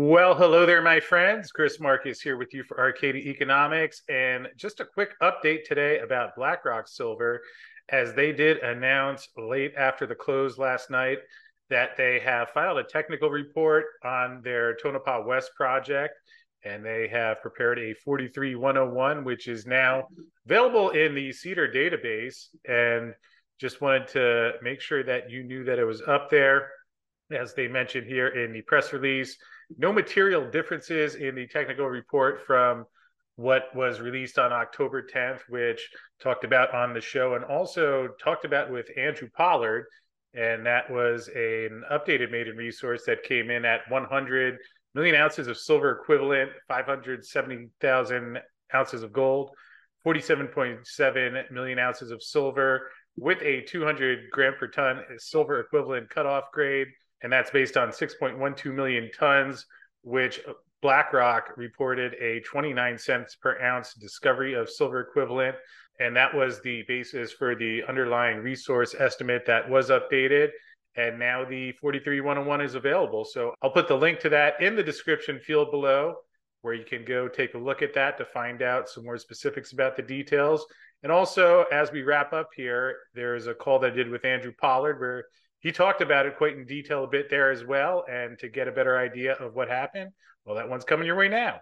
Well, hello there, my friends. Chris Marcus here with you for Arcadia Economics. And just a quick update today about Blackrock Silver, as they did announce late after the close last night that they have filed a technical report on their Tonopah West project. And they have prepared a 43101, which is now available in the SEDAR database. And just wanted to make sure that you knew that it was up there. As they mentioned here in the press release, no material differences in the technical report from what was released on October 10th, which talked about on the show and also talked about with Andrew Pollard. And that was an updated maiden resource that came in at 100 million ounces of silver equivalent, 570,000 ounces of gold, 47.7 million ounces of silver with a 200 gram per ton silver equivalent cutoff grade and that's based on 6.12 million tons, which Blackrock reported a 29 cents per ounce discovery of silver equivalent. And that was the basis for the underlying resource estimate that was updated. And now the 43101 is available. So I'll put the link to that in the description field below, where you can go take a look at that to find out some more specifics about the details. And also, as we wrap up here, there's a call that I did with Andrew Pollard where he talked about it quite in detail a bit there as well. And to get a better idea of what happened, well, that one's coming your way now.